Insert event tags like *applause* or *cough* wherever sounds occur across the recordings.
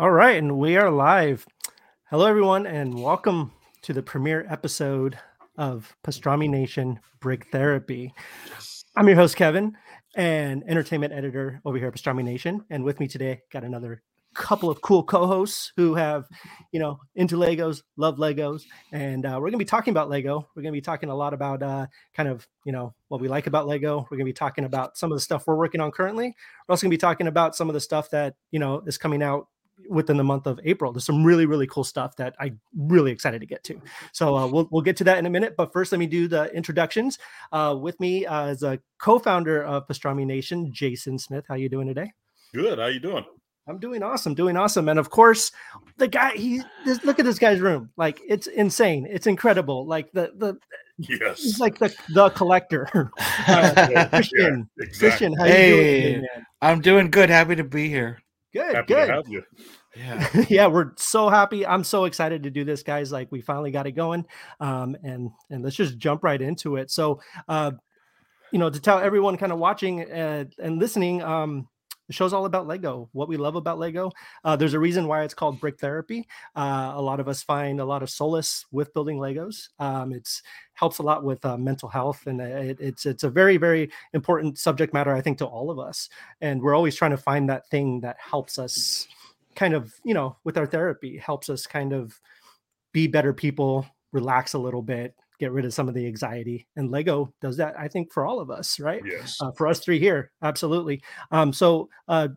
All right, and we are live. Hello, everyone, and welcome to the premiere episode of Pastrami Nation Brick Therapy. I'm your host, Kevin, and entertainment editor over here at Pastrami Nation. And with me today, got another couple of cool co-hosts who have, you know, into Legos, love Legos, and uh, we're going to be talking about Lego. We're going to be talking a lot about uh, kind of, you know, what we like about Lego. We're going to be talking about some of the stuff we're working on currently. We're also going to be talking about some of the stuff that you know is coming out within the month of April. There's some really really cool stuff that I'm really excited to get to. So uh, we'll we'll get to that in a minute. But first, let me do the introductions. Uh, with me uh, as a co-founder of Pastrami Nation, Jason Smith. How you doing today? Good. How you doing? I'm doing awesome, doing awesome. And of course, the guy he this, look at this guy's room. Like it's insane. It's incredible. Like the the Yes. he's like the the collector. *laughs* Uh, *laughs* Christian, Yeah, exactly. Christian, how you Hey. doing, man? I'm doing good. Happy to be here. Good, Happy good. to have you. Yeah. *laughs* yeah, we're so happy. I'm so excited to do this, guys. Like we finally got it going. Um, and and let's just jump right into it. So uh, you know, to tell everyone kind of watching uh, and listening, um, the show's all about Lego, what we love about Lego. Uh, there's a reason why it's called brick therapy. Uh, a lot of us find a lot of solace with building Legos. Um, helps a lot with uh, mental health, and it, it's it's a very very important subject matter, I think, to all of us. And we're always trying to find that thing that helps us, kind of, you know, with our therapy, helps us kind of be better people, relax a little bit, get rid of some of the anxiety. And Lego does that, I think, for all of us, right? Yes. uh, for us three here absolutely um so uh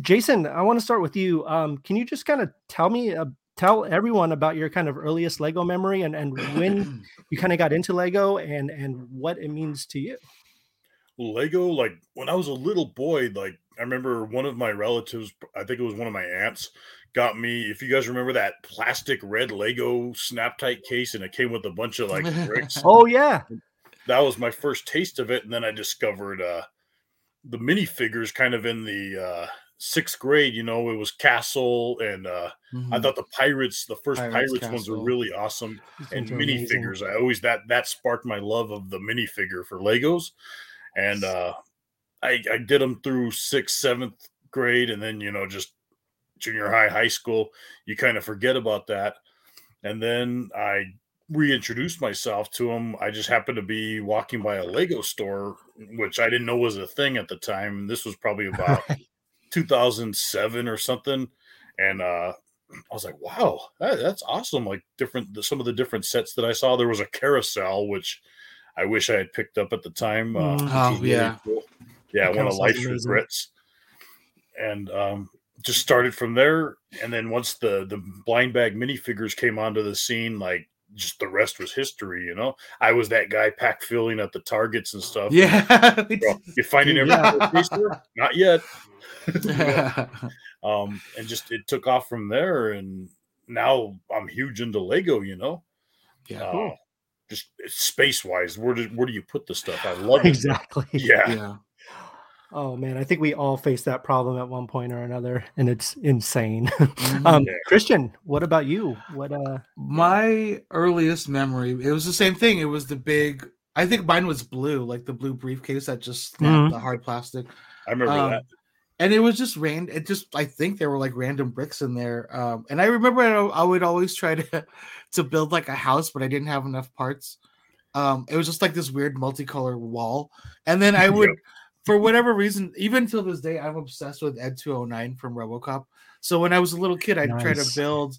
jason i want to start with you um can you just kind of tell me uh, tell everyone about your kind of earliest lego memory and and when *clears throat* you kind of got into lego and and what it means to you Lego, like when I was a little boy, like I remember one of my relatives, I think it was one of my aunts, got me. If you guys remember that plastic red Lego snap tight case, and it came with a bunch of like bricks. *laughs* oh yeah that was my first taste of it, and then I discovered uh the minifigures kind of in the uh sixth grade. You know, it was Castle, and uh I Mhm. thought the Pirates, the first Pirates Pirates, ones were really awesome. and are amazing. minifigures. I always that that sparked my love of the minifigure for Legos, and uh, I I did them through sixth, seventh grade, and then you know just junior high, high school. You kind of forget about that, and then I reintroduced myself to them. I just happened to be walking by a Lego store, which I didn't know was a thing at the time. This was probably *laughs* about 2007 or something, and uh, I was like, wow, that, that's awesome. Like different, the, some of the different sets that I saw. There was a carousel, which I wish I had picked up at the time. Uh, Mm. Oh, was really yeah. cool. Yeah, one of life's amazing. regrets. And um, just started from there. And then once the the blind bag minifigures came onto the scene, like just the rest was history. You know, I was that guy pack filling at the targets and stuff. Yeah. *laughs* Bro, you finding every Yeah. Not yet. *laughs* *laughs* yeah. um, and just it took off from there, and now I'm huge into Lego. You know, yeah. uh, Cool. just space wise, where do where do you put the stuff? I love it. exactly Yeah, Yeah. Oh man i think we all face that problem at one point or another and it's insane *laughs* Mhm. um Yeah. christian what about you what uh My earliest memory, it was the same thing. It was the big, I think mine was blue, like the blue briefcase that just snapped Mhm. the hard plastic. I remember Um, that. and it was just random. it just i think there were like random bricks in there um and i remember I, I would always try to *laughs* to build like a house but i didn't have enough parts um it was just like this weird multicolor wall and then i *laughs* would for whatever reason even till this day i'm obsessed with ed 209 from robocop so when i was a little kid i'd try to build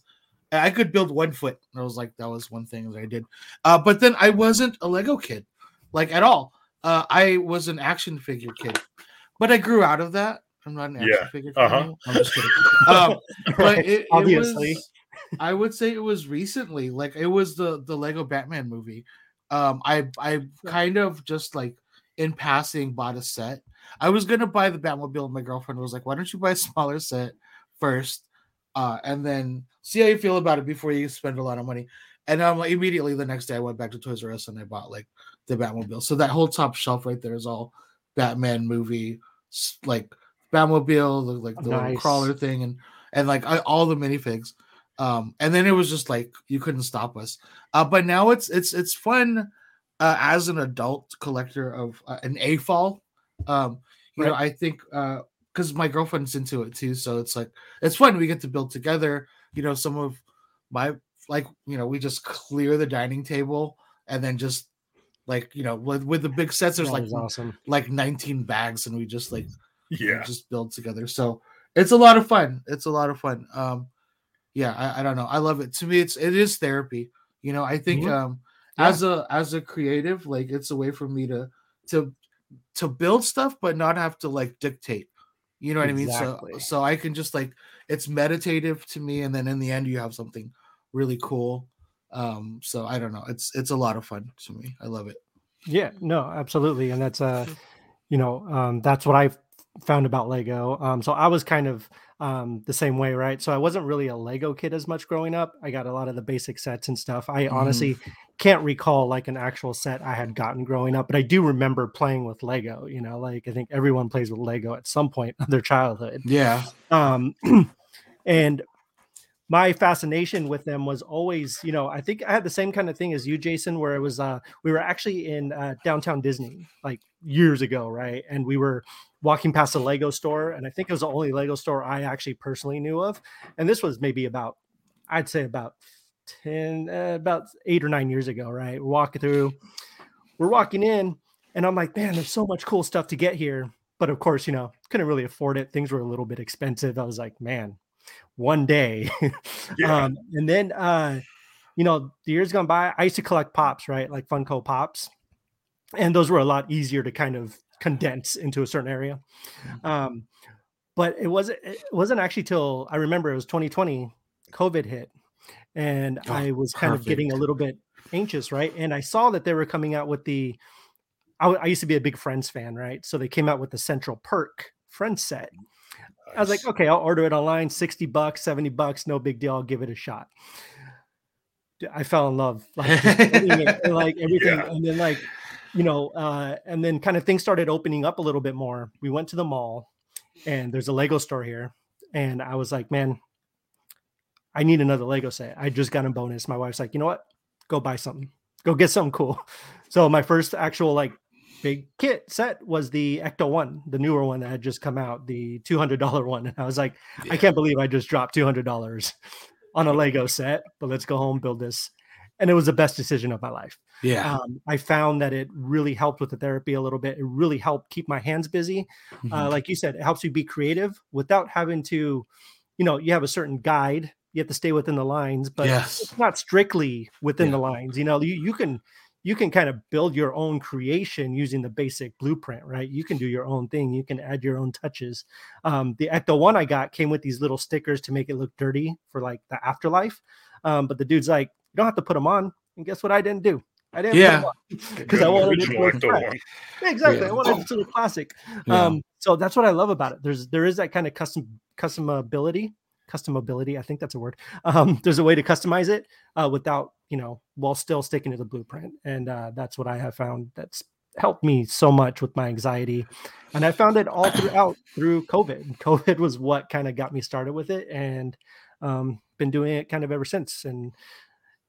i could build one foot i was like that was one thing that i did uh but then i wasn't a lego kid like at all uh i was an action figure kid but I grew out of that. I'm not an action Yeah, figure. uh-huh. I'm just kidding. Um, *laughs* but it, it Obviously. was, I would say it was recently. Like it was the the Lego Batman movie. Um, I I kind of just like in passing bought a set. I was gonna buy the Batmobile. My girlfriend was like, "Why don't you buy a *laughs* smaller set first, uh, and then see how you feel about it before you spend a lot of money." And I'm like, immediately the next day, I went back to Toys R Us and I bought like the Batmobile. So that whole top shelf right there is all Batman movie, like Batmobile, the, like the Nice. crawler thing, and and like I, all the minifigs. Um, and then it was just like you couldn't stop us. Uh, but now it's it's it's fun uh, as an adult collector of uh, an AFOL. Um, you know, I think uh, because my girlfriend's into it too. So it's like it's fun. We get to build together. You know, some of my like you know we just clear the dining table and then just like you know with with the big sets there's That like awesome. like 19 bags and we just like we Yeah. just build together so it's a lot of fun it's a lot of fun um yeah I, I don't know i love it to me it's it is therapy you know i think Mhm. um Yeah. as a as a creative like it's a way for me to to to build stuff but not have to like dictate you know what i mean so so i can just like it's meditative to me and then in the end you have something really cool um so i don't know it's it's a lot of fun to me i love it Yeah, no, absolutely, and that's uh, you know, um, that's what I found about Lego. Um, so I was kind of um the same way, right? So I wasn't really a Lego kid as much growing up. I got a lot of the basic sets and stuff. I Mhm. honestly can't recall like an actual set I had gotten growing up, but I do remember playing with Lego. You know, like I think everyone plays with Lego at some point *laughs* of their childhood. yeah um *clears throat* and my fascination with them was always you know i think i had the same kind of thing as you jason where it was uh we were actually in uh, downtown disney like years ago right and we were walking past a lego store and i think it was the only lego store i actually personally knew of and this was maybe about i'd say about 10 uh, about eight or nine years ago right? We're walking through we're walking in and i'm like man there's so much cool stuff to get here. But of course you know couldn't really afford it. Things were a little bit expensive. I was like man one day. *laughs* Yeah. um and then uh you know the years gone by i used to collect pops right? Like funko pops. And those were a lot easier to kind of condense into a certain area. Um but it wasn't it wasn't actually till i remember it was 2020 covid hit and Oh, i was kind of getting a little bit anxious right and i saw that they were coming out with the I, used to be a big friends fan right so they came out with the central perk friends set I was like, okay, I'll order it online, 60 bucks, 70 bucks, no big deal. I'll give it a shot. I fell in love, like, it, *laughs* like everything. Yeah. And then, like, you know, uh, and then kind of things started opening up a little bit more. We went to the mall and there's a Lego store here. And I was like, man, I need another Lego set. I just got a bonus. My wife's like, you know what? Go buy something. Go get something cool. *laughs* So my first actual like big kit set was the Ecto one, the newer one that had just come out, the two hundred dollar *laughs* one. And I was like, I can't believe I just dropped two hundred dollars *laughs* on a Lego set. But let's go home build this, and it was the best decision of my life. yeah Um, I found that it really helped with the therapy a little bit. It really helped keep my hands busy. Mm-hmm. Uh, like you said, it helps you be creative without having to, you know, you have a certain guide. You have to stay within the lines, but yes it's not strictly within Yeah. the lines. You know, you, you can you can kind of build your own creation using the basic blueprint, right? You can do your own thing. You can add your own touches. Um, the Ecto one I got came with these little stickers to make it look dirty for like the afterlife. Um, but the dude's like, you don't have to put them on. And guess what? I didn't do. I didn't. Yeah. because I Good wanted it to original look fresh. Yeah, exactly. Yeah. I wanted it to look classic. Yeah. Um, so that's what I love about it. There's there is that kind of custom customability, customability. I think that's a word. Um, *laughs* there's a way to customize it uh, without you know while still sticking to the blueprint, and uh, that's what I have found. That's helped me so much with my anxiety, and I found it all throughout through COVID. *laughs* COVID was what kind of got me started with it, and um, been doing it kind of ever since. And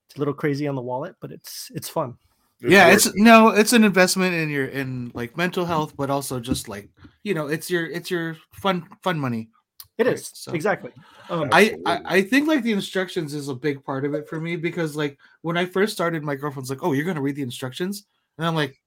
it's a little crazy on the wallet, but it's it's fun. yeah worth it's no it's an investment in your in like mental health but also just like you know it's your it's your fun fun money It Right, so- exactly. Um, I, I I think like the instructions is a big part of it for me because like when I first started, my girlfriend's like, "Oh, you're gonna read the instructions," and I'm like,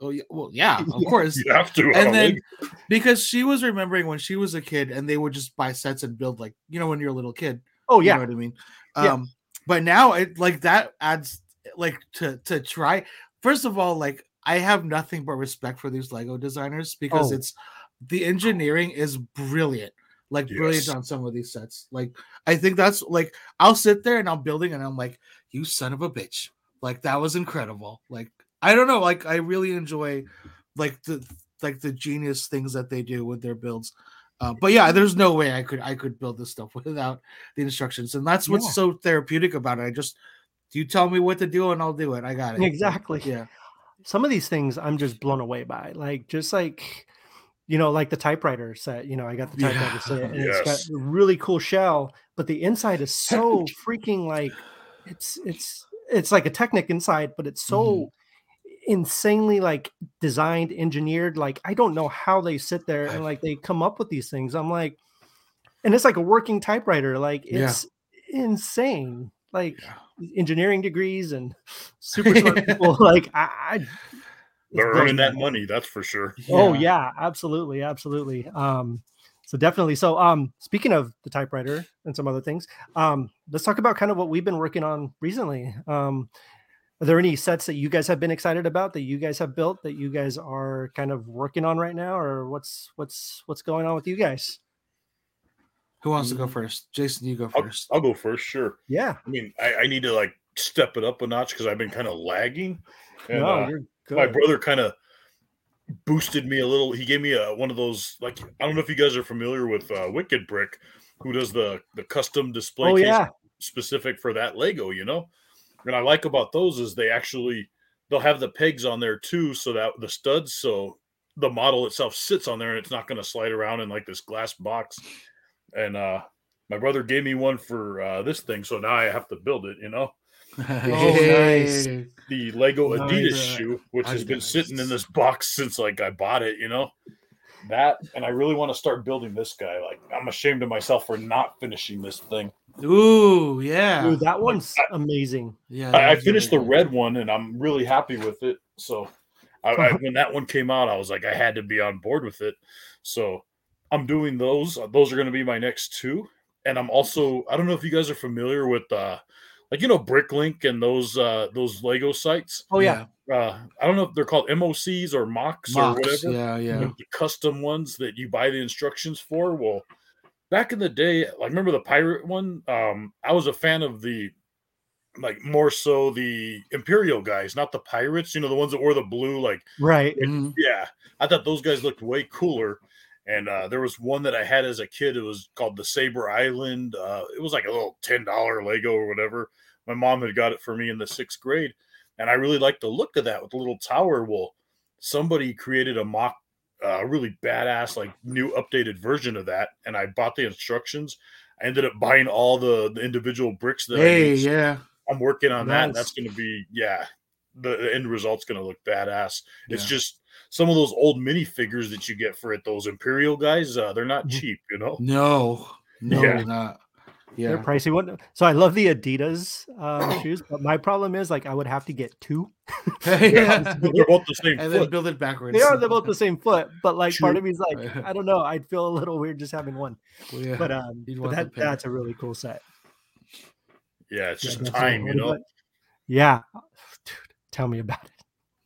"Oh yeah, well yeah, *laughs* of course." You have to. And don't then think. because she was remembering when she was a kid and they would just buy sets and build like you know when you're a little kid. oh You yeah, know what I mean? Yeah. Um, but now it like that adds like to to try. First of all, like I have nothing but respect for these Lego designers because Oh. it's the engineering is brilliant. Like brilliant on some of these sets. Like I think that's like I'll sit there and I'm building and I'm like, you son of a bitch. Like that was incredible. Like I don't know, like I really enjoy like the like the genius things that they do with their builds. Uh, but yeah, there's no way I could I could build this stuff *laughs* without the instructions, and that's what's Yeah. so therapeutic about it. I just you tell me what to do and I'll do it. I got it. exactly. Yeah. Some of these things I'm just blown away by. Like just like you know, like the typewriter set. You know, I got the Yeah. typewriter set, and it's got a really cool shell, but the inside is so freaking like it's it's it's like a Technic inside, but it's so Mm-hmm. insanely like designed, engineered. Like I don't know how they sit there and like they come up with these things. I'm like, and it's like a working typewriter. Like Yeah. it's insane. Like engineering degrees and *laughs* super smart people. Like I, I They're earning that money, that's for sure. Oh yeah, absolutely, absolutely. Um, so definitely. So um, speaking of the typewriter and some other things, um, let's talk about kind of what we've been working on recently. Um, are there any sets that you guys have been excited about that you guys have built that you guys are kind of working on right now, or what's what's what's going on with you guys? Who wants to go first? Jason, you go I'll, first. I'll go first, sure. Yeah, I mean, I, I need to like step it up a notch because I've been kind of lagging. And no, uh, you're good. my brother kind of boosted me a little. He gave me a one of those like I don't know if you guys are familiar with uh, Wicked Brick, who does the the custom display oh case yeah, specific for that Lego, you know. And I like about those is they actually they'll have the pegs on there too, so that the studs, so the model itself sits on there and it's not going to slide around in like this glass box. And uh my brother gave me one for uh this thing, so now I have to build it, you know. *laughs* nice. The Lego Nice. Adidas shoe, which has been sitting in this box since like I bought it, you know. That and I really want to start building this guy. Like I'm ashamed of myself for not finishing this thing. Ooh, yeah. Dude, that one's amazing. yeah. I, I that's finished the really red one and I'm really happy with it. So I, I, *laughs* when that one came out, I was like, I had to be on board with it. So I'm doing those. Those are going to be my next two. And I'm also, I don't know if you guys are familiar with, uh, like you know, Bricklink and those uh, those Lego sites. Oh yeah, Uh, I don't know if they're called MOCs or MOCs or whatever. Yeah, yeah. The custom ones that you buy the instructions for. Well, back in the day, like remember the pirate one? Um, I was a fan of the like more so the Imperial guys, not the pirates, you know, the ones that wore the blue, like right. Mhm. yeah. I thought those guys looked way cooler. And uh, there was one that I had as a kid. It was called the Sabre Island. Uh, it was like a little ten dollar Lego or whatever. My mom had got it for me in the sixth grade, and I really liked the look of that with the little tower. Well, somebody created a mock, uh, really badass, like new updated version of that, and I bought the instructions. I ended up buying all the, the individual bricks that Hey, yeah. I'm working on that. And that's going to be, yeah, the, the end result's going to look badass. It's just some of those old minifigures that you get for it, those Imperial guys, uh, they're not cheap, you know? No, no, Yeah. they're not. Yeah, they're pricey. What? So I love the Adidas um, *coughs* shoes, but my problem is like I would have to get two. *laughs* *laughs* yeah. They're both the same and then build it backwards. They are they're both the same foot, but like part of me is like *laughs* I don't know. I'd feel a little weird just having one. Well, yeah. But um, but that that's a really cool set. Yeah, it's Yeah, just definitely. time, you know? about- Yeah, dude, tell me about it,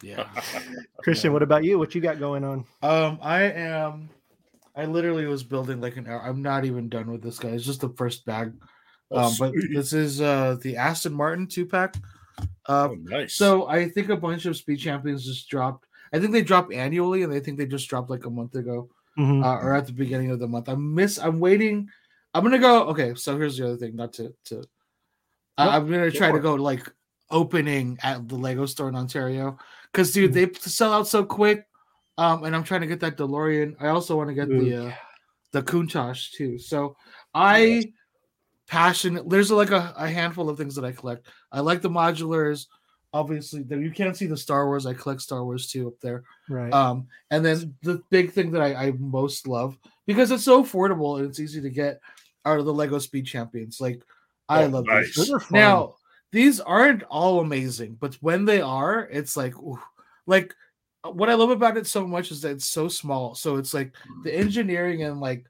yeah. *laughs* Christian. What about you? What you got going on? Um, I am. I literally was building like an hour. I'm not even done with this guy. It's just the first bag. Oh, Um, but sweet. this is uh the Aston Martin two pack. Uh, Oh, nice. so I think a bunch of speed champions just dropped. I think they drop annually, and I think they just dropped like a month ago, Mhm. uh, or at the beginning of the month. I miss. I'm waiting. I'm gonna go. Okay, so here's the other thing. Not to to. I, i'm gonna try for to go like opening at the Lego store in Ontario, because dude, they sell out so quick. Um, and I'm trying to get that DeLorean. I also want to get Ooh, the uh, the Countach too. So I passionate. There's like a, a handful of things that I collect. I like the modulars. Obviously, there you can't see the Star Wars. I collect Star Wars too up there. Right. Um, and then the big thing that I, I most love because it's so affordable and it's easy to get are the Lego Speed Champions. Like I Oh, love nice. these. Those are fun. Now these aren't all amazing, but when they are, it's like ooh. like what I love about it so much is that it's so small. So it's like the engineering and like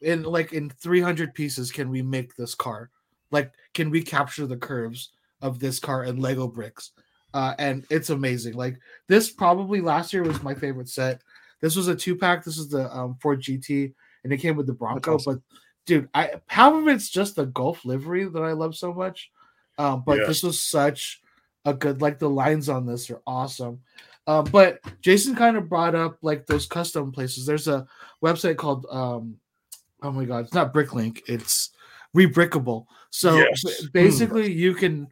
in like in 300 pieces can we make this car? Like can we capture the curves of this car in Lego bricks? Uh, and it's amazing. Like this probably last year was my favorite set. This was a two pack. This is the um, Ford GT, and it came with the Bronco. awesome. But dude, I half of it's just the Gulf livery that I love so much. Um, but Yes. this was such a good like the lines on this are awesome. Um, but Jason kind of brought up like those custom places. There's a website called um, oh my god, it's not Bricklink, it's Rebrickable. So Yes. b- basically, you can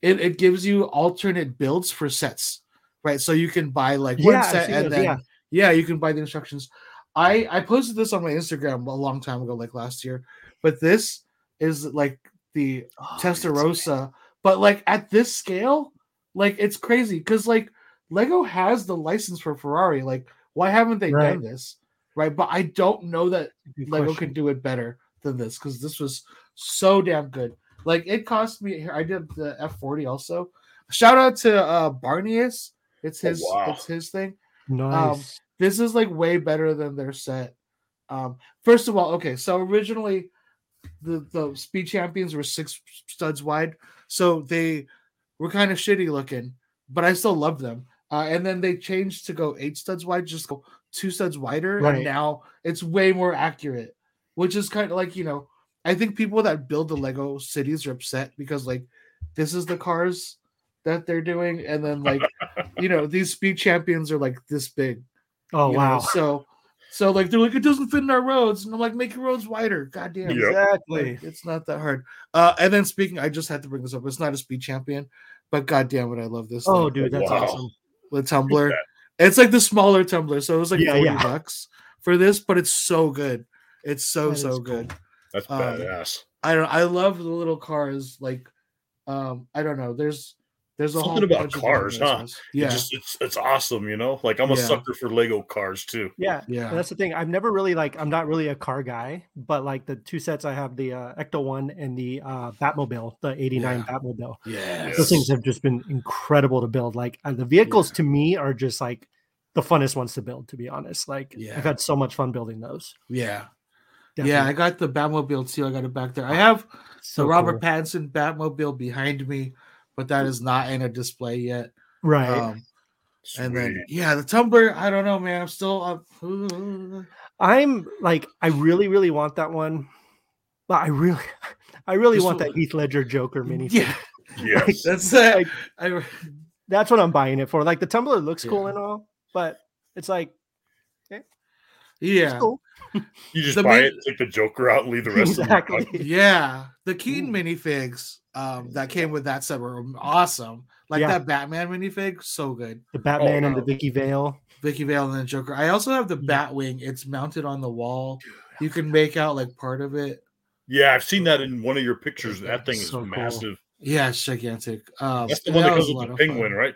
it, it gives you alternate builds for sets, right? So you can buy like Yeah, one I've set and those, then yeah. yeah, you can buy the instructions. I I posted this on my Instagram a long time ago, like last year. But this is like the Oh, Testarossa, but like at this scale, like it's crazy because like Lego has the license for Ferrari. Like, why haven't they Right. done this? Right. But I don't know that Good Lego question. can do it better than this because this was so damn good. Like it cost me here. I did the F40 also. Shout out to uh Barnius. It's Oh, his wow. it's his thing. Nice. This is like way better than their set. Um first of all, okay, so originally the the speed champions were six studs wide, so they were kind of shitty looking, but I still love them. Uh, and then they changed to go eight studs wide, just go two studs wider, Right. and now it's way more accurate, which is kind of like you know, I think people that build the Lego cities are upset because like this is the cars that they're doing, and then like *laughs* you know these speed champions are like this big. oh you know, wow. So so like they're like it doesn't fit in our roads, and I'm like make your roads wider. God damn. Yep. Exactly. Like, it's not that hard. Uh, and then speaking, I just had to bring this up. It's not a speed champion, but god damn it, I love this. Oh, thing. dude, that's Wow. awesome. the tumbler. It's like the smaller tumbler, so it was like Yeah, 40 yeah. bucks for this, but it's so good. It's so That is so cool. good. That's Um, badass. I don't. I love the little cars. Like, um, I don't know. There's there's a whole Something about bunch of different cars, huh? races. It Yeah, just it's it's awesome, you know. Like I'm a Yeah. sucker for Lego cars too. Yeah. yeah, And that's the thing. I've never really like I'm not really a car guy, but like the two sets I have the uh, Ecto one and the uh, Batmobile, the 89 Yeah. Batmobile. yeah. Those things have just been incredible to build. Like uh, the vehicles to me are just like the funnest ones to build, to be honest. Like Yeah. I've had so much fun building those. Yeah, Definitely. yeah. I got the Batmobile too. I got it back there. I have so the Robert cool. Pattinson Batmobile behind me, but that is not in a display yet. right. Um, and then yeah, the tumbler. I don't know, man. I'm still. Uh, *sighs* I'm like, I really, really want that one. But I really, *laughs* I really This want one- that Heath Ledger Joker mini. *laughs* yeah, *laughs* yes. that's it. Like, I, that's what I'm buying it for. Like the tumbler looks cool and all, but it's like it's yeah, cool. You just the buy main- it, take the Joker out, and leave the rest exactly. of them. *laughs* yeah. The Keaton Ooh. minifigs um, that came with that set were awesome. Like Yeah. that Batman minifig, so good. The Batman and the. Vicki Vale. Vicki Vale and the Joker. I also have the Yeah. Batwing. It's mounted on the wall. You can make out like part of it. Yeah, I've seen that in one of your pictures. That thing is So cool. massive. Yeah, it's gigantic. Um, That's the one that was comes with the penguin, fun. right?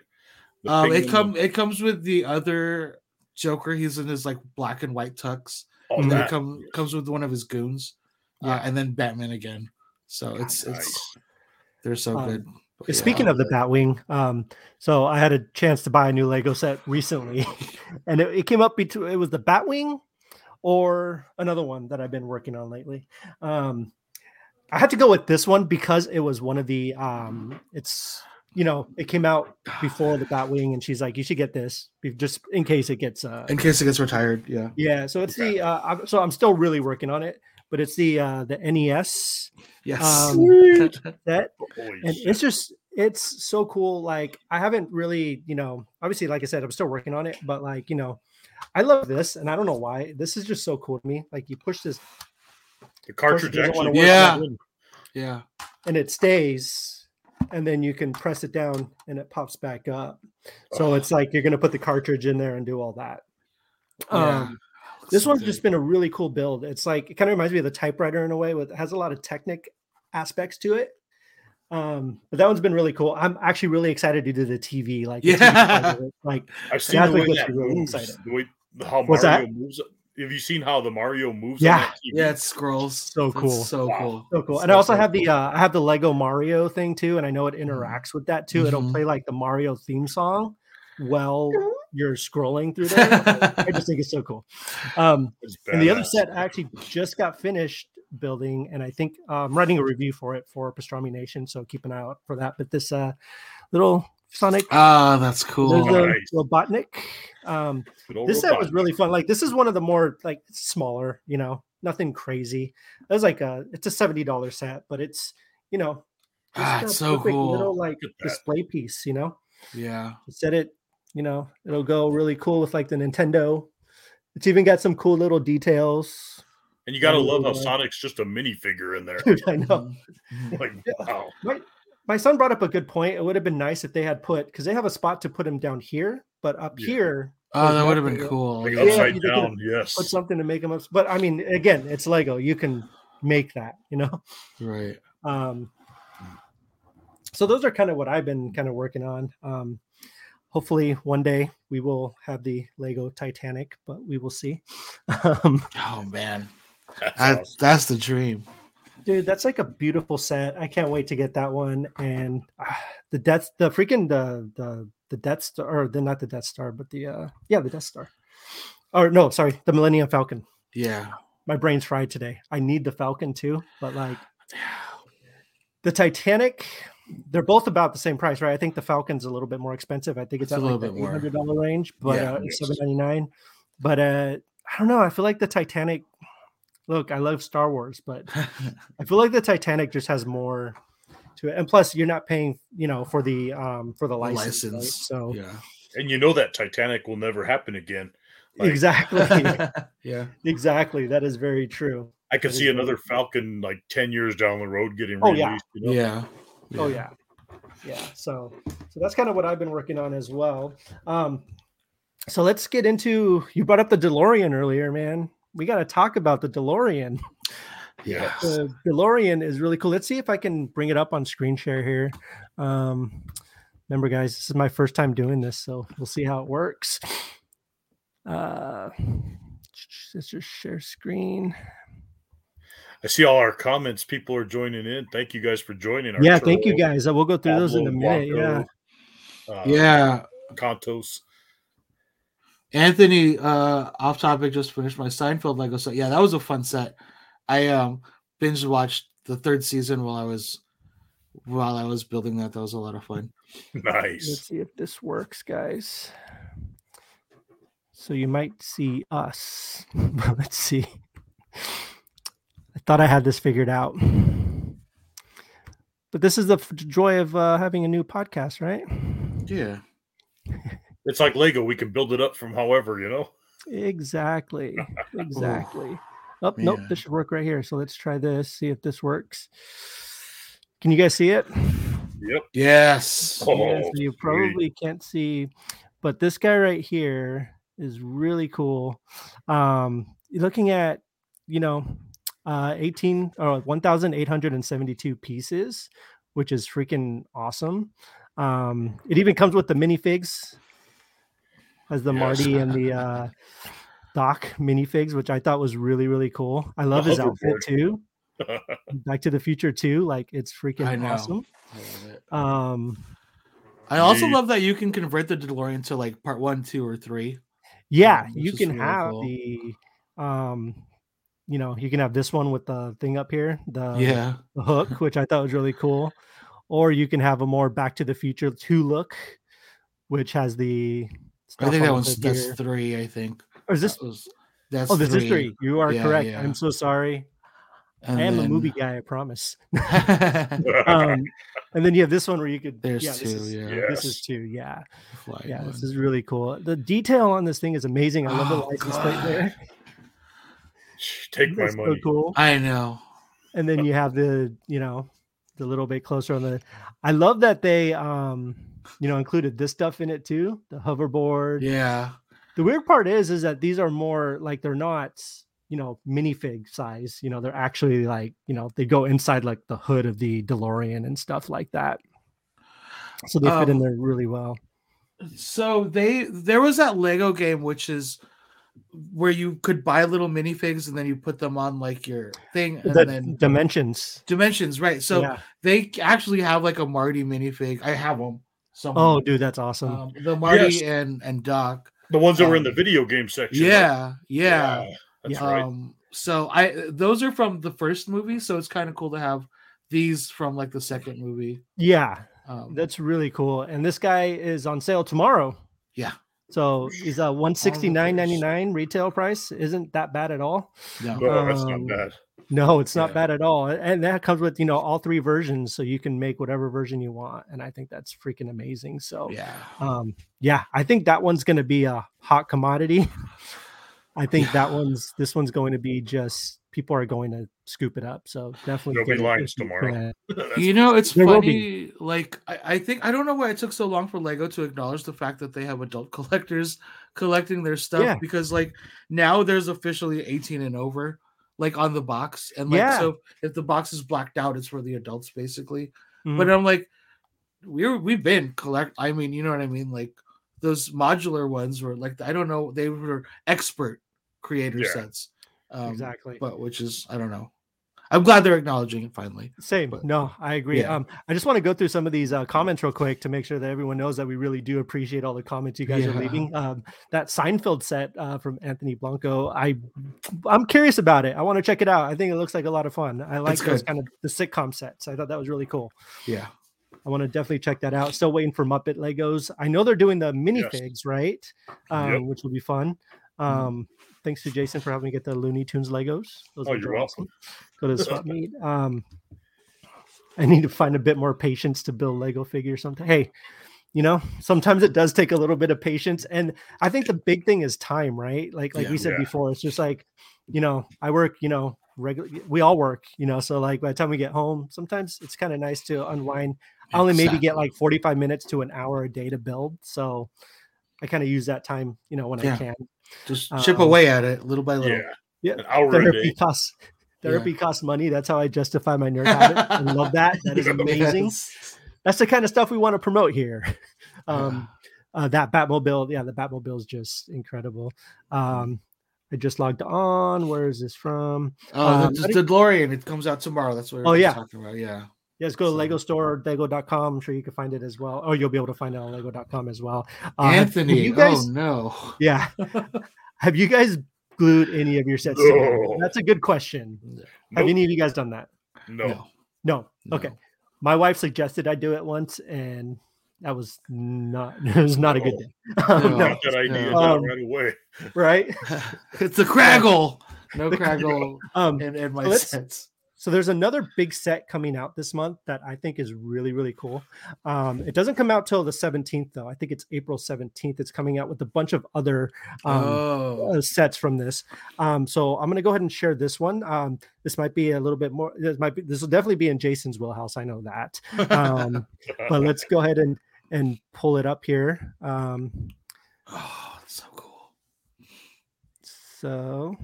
The Um, it come it comes with the other Joker. He's in his like black and white tux. Oh, and then it come, comes with one of his goons. Yeah. Uh, and then Batman again. So it's it's Nice. they're so Um, good. But Speaking yeah. of the Batwing, um, so I had a chance to buy a new Lego set recently, *laughs* and it, it came up between it was the Batwing or another one that I've been working on lately. Um, I had to go with this one because it was one of the um, it's you know it came out *sighs* before the Batwing, and she's like, you should get this be- just in case it gets uh, in case it gets retired, yeah. yeah. So it's Okay. the uh, I'm- so I'm still really working on it, but it's the uh, the NES Yes. um, set *laughs* Holy and it's just it's so cool like i haven't really you know obviously like i said i'm still working on it but like you know i love this and i don't know why this is just so cool to me like you push this the of course, it cartridge actually. Yeah. yeah. and it stays and then you can press it down and it pops back up so Oh. it's like you're going to put the cartridge in there and do all that Yeah. um this one's just been a really cool build it's like it kind of reminds me of the typewriter in a way with it has a lot of technic aspects to it um but that one's been really cool i'm actually really excited to do the tv like TV Yeah. it. like *laughs* I've seen the way that really moves. excited. The way how What's Mario that? moves. Have you seen how the Mario moves? Yeah. on TV? Yeah, it scrolls. So That's cool. So Wow. cool. so cool So, and i also so have the uh i have the lego mario thing too and i know it interacts with that too it'll Mhm. play like the mario theme song while you're scrolling through there *laughs* i just think it's so cool um It's And the other set I actually just got finished building, and I think uh, I'm writing a review for it for Pastrami Nation. So keep an eye out for that. But this uh, little Sonic, Ah, that's cool. A nice. Robotnik. Um, Good old this set was really fun. Like this is one of the more like smaller, you know, nothing crazy. It was like a it's a seventy dollar set, but it's you know, Ah, it's so cool. little like Look at that. display piece. You know, Yeah. set it. You know, it'll go really cool with like the Nintendo. It's even got some cool little details. And you gotta love how Uh, Sonic's just a minifigure in there. *laughs* Dude, I know. Like, *laughs* wow. My, my son brought up a good point. It would have been nice if they had put because they have a spot to put him down here, but up Yeah. here Oh, that would have been cool. Like upside you could down, yes. put something to make him up. But I mean, again, it's Lego. You can make that, you know. Right. Um, so those are kind of what I've been kind of working on. Um, hopefully one day we will have the Lego Titanic, but we will see. *laughs* Um, Oh man, That's that, awesome. that's the dream. Dude, that's like a beautiful set. I can't wait to get that one. And ah, the Death, the freaking the the the Death Star, or the not the Death Star, but the uh yeah the Death Star. Or no, sorry, the Millennium Falcon. Yeah. My brain's fried today. I need the Falcon too, but like *sighs* the Titanic, they're both about the same price, right? I think the Falcon's a little bit more expensive. I think it's, It's a little like bit more. eight hundred dollar range, but Yeah. uh, ninety nine. But uh, I don't know. I feel like the Titanic. Look, I love Star Wars, but *laughs* I feel like the Titanic just has more to it, and plus, you're not paying, you know, for the um for the The license. right? So yeah. And you know that Titanic will never happen again. Like, exactly, *laughs* *laughs* yeah. exactly. That is very true. I could That is see another true. Falcon like 10 years down the road getting Oh, released. yeah. You know? Yeah. Oh yeah, yeah. So, so that's kind of what I've been working on as well. Um, so let's get into. You brought up the DeLorean earlier, man. We got to talk about the DeLorean. Yeah. The DeLorean is really cool. Let's see if I can bring it up on screen share here. Um, remember, guys, this is my first time doing this, so we'll see how it works. Uh, let's just share screen. I see all our comments. People are joining in. Thank you guys for joining. Our Yeah, thank you guys. Uh, We'll go through those in a Pablo, minute. Yeah. Uh, Yeah. Contos. Anthony, uh, off topic, just finished my Seinfeld Lego set. Yeah, that was a fun set. I um binge watched the third season while I was while I was building that. That was a lot of fun. *laughs* Nice. Let's see if this works, guys. So you might see us. *laughs* Let's see. I thought I had this figured out. But this is the joy of uh, having a new podcast, right? Yeah. *laughs* It's like Lego. We can build it up from however, you know? Exactly. *laughs* Exactly. Oh, nope. This should work right here. So let's try this, see if this works. Can you guys see it? Yep. Yes. Oh, Yeah, so you sweet. probably can't see, but this guy right here is really cool. Um, looking at, you know, uh, 18 or 1,872 pieces, which is freaking awesome. Um, it even comes with the minifigs, has the Yes. Marty and the uh, Doc minifigs, which I thought was really, really cool. I love his outfit too. *laughs* Back to the Future too, like it's I freaking know. awesome. I love it. Um, I also Me- love that you can convert the DeLorean to like part one, two, or three. yeah um, you can really have cool. the um you know you can have this one with the thing up here the, yeah. the hook which i thought was really cool or you can have a more back to the future 2 look which has the I think that the one's that's here. three. I think. or is this That was, that's oh this is three you are Yeah, correct yeah. i'm so sorry And i am a movie guy i promise *laughs* *laughs* um and then you have this one where you could There's yeah, this two, is- yeah. this is two yeah Flying yeah one. this is really cool the detail on this thing is amazing i love the Oh, license plate there *laughs* Take my That's so cool I know. and then you have the you know the little bit closer on the i love that they um you know included this stuff in it too the hoverboard Yeah. the weird part is is that these are more like they're not you know minifig size you know they're actually like you know they go inside like the hood of the delorean and stuff like that so they fit in Um, there really well So they there was that Lego game which is where you could buy little minifigs and then you put them on like your thing and the then dimensions dimensions, right? So yeah. they actually have like a Marty minifig. I have them. Oh dude that's awesome um, the Marty Yes. and and Doc. The ones that were in the Um, video game section. right? Yeah, yeah. That's Yeah. right. Um, so I those are from the first movie, so it's kind of cool to have these from like the second movie. yeah Um, that's really cool and this guy is on sale tomorrow yeah, So he's a one sixty nine ninety nine retail price. Isn't that bad at all? no, No, that's um, not bad. No, it's not Yeah. bad at all. And that comes with you know all three versions, so you can make whatever version you want. And I think that's freaking amazing. So yeah, um, yeah, I think that one's going to be a hot commodity. *laughs* I think Yeah. that one's this one's going to be just people are going to scoop it up. So definitely There'll be lines you tomorrow. *laughs* you know it's There funny. Like I, I think I don't know why it took so long for Lego to acknowledge the fact that they have adult *laughs* collectors collecting their stuff Yeah. because like now there's officially 18 and over like on the box and like Yeah. so if the box is blacked out it's for the adults basically Mhm. but i'm like we're we've been collect i mean you know what i mean like those modular ones were like I don't know they were expert creator Yeah. sets. Um, exactly. But which is I don't know. I'm glad they're acknowledging it finally. Same. but- no, I agree. Yeah. Um, I just want to go through some of these uh, comments real quick to make sure that everyone knows that we really do appreciate all the comments you guys are leaving. Um, that Seinfeld set uh, from Anthony Blanco, I, I'm curious about it. I want to check it out. I think it looks like a lot of fun. I like It's those good. kind of the sitcom sets. I thought that was really cool. Yeah. I want to definitely check that out. Still waiting for Muppet Legos. I know they're doing the minifigs, right? Um, Yep. Which will be fun. Um, thanks to Jason for helping me get the Looney Tunes Legos. Those Oh, ones you're are welcome. awesome. Go to the swap *laughs* meet. Um, I need to find a bit more patience to build Lego figures. Something. Hey, you know, sometimes it does take a little bit of patience, and I think the big thing is time, right? Like, like Yeah. we said Yeah. before, it's just like, you know, I work, you know, regular. We all work, you know. So like by the time we get home, sometimes it's kind of nice to unwind. I only maybe get like 45 minutes to an hour a day to build. So I kind of use that time, you know, when I can. Just chip Um, away at it little by little. Yeah, Yeah. an hour a Therapy day. costs Yeah. therapy costs money. That's how I justify my nerd habit. I love that. That is *laughs* amazing. Yes. That's the kind of stuff we want to promote here. *laughs* Um, uh, that Batmobile, yeah, the Batmobile is just incredible. Um, I just logged on. Where is this from? Oh, Um, the, I the DeLorean. It comes out tomorrow. That's what Oh, we're yeah. talking about. Yeah. Yes, go to So- Lego store or lego.com. I'm sure you can find it as well. Or you'll be able to find it on lego.com as well. Uh, have- have Anthony. you guys, oh no. yeah. *laughs* have you guys glued any of your sets? No. That's a good question. Have any of you guys done that? No. No. No. No. Okay. My wife suggested I do it once, and that was not *laughs* it was not a good No. day. *laughs* Um, No. no, that idea No. Um, right away. right? it's a Kragle. No Kragle Um, in, in my so let's- sets. So there's another big set coming out this month that I think is really really cool. Um, it doesn't come out till the 17th though. I think it's April 17th. It's coming out with a bunch of other um, oh. uh, sets from this. Um, so I'm gonna go ahead and share this one. Um, this might be a little bit more. This might be. This will definitely be in Jason's wheelhouse. I know that. Um, *laughs* but let's go ahead and and pull it up here. Um, oh, that's so cool. so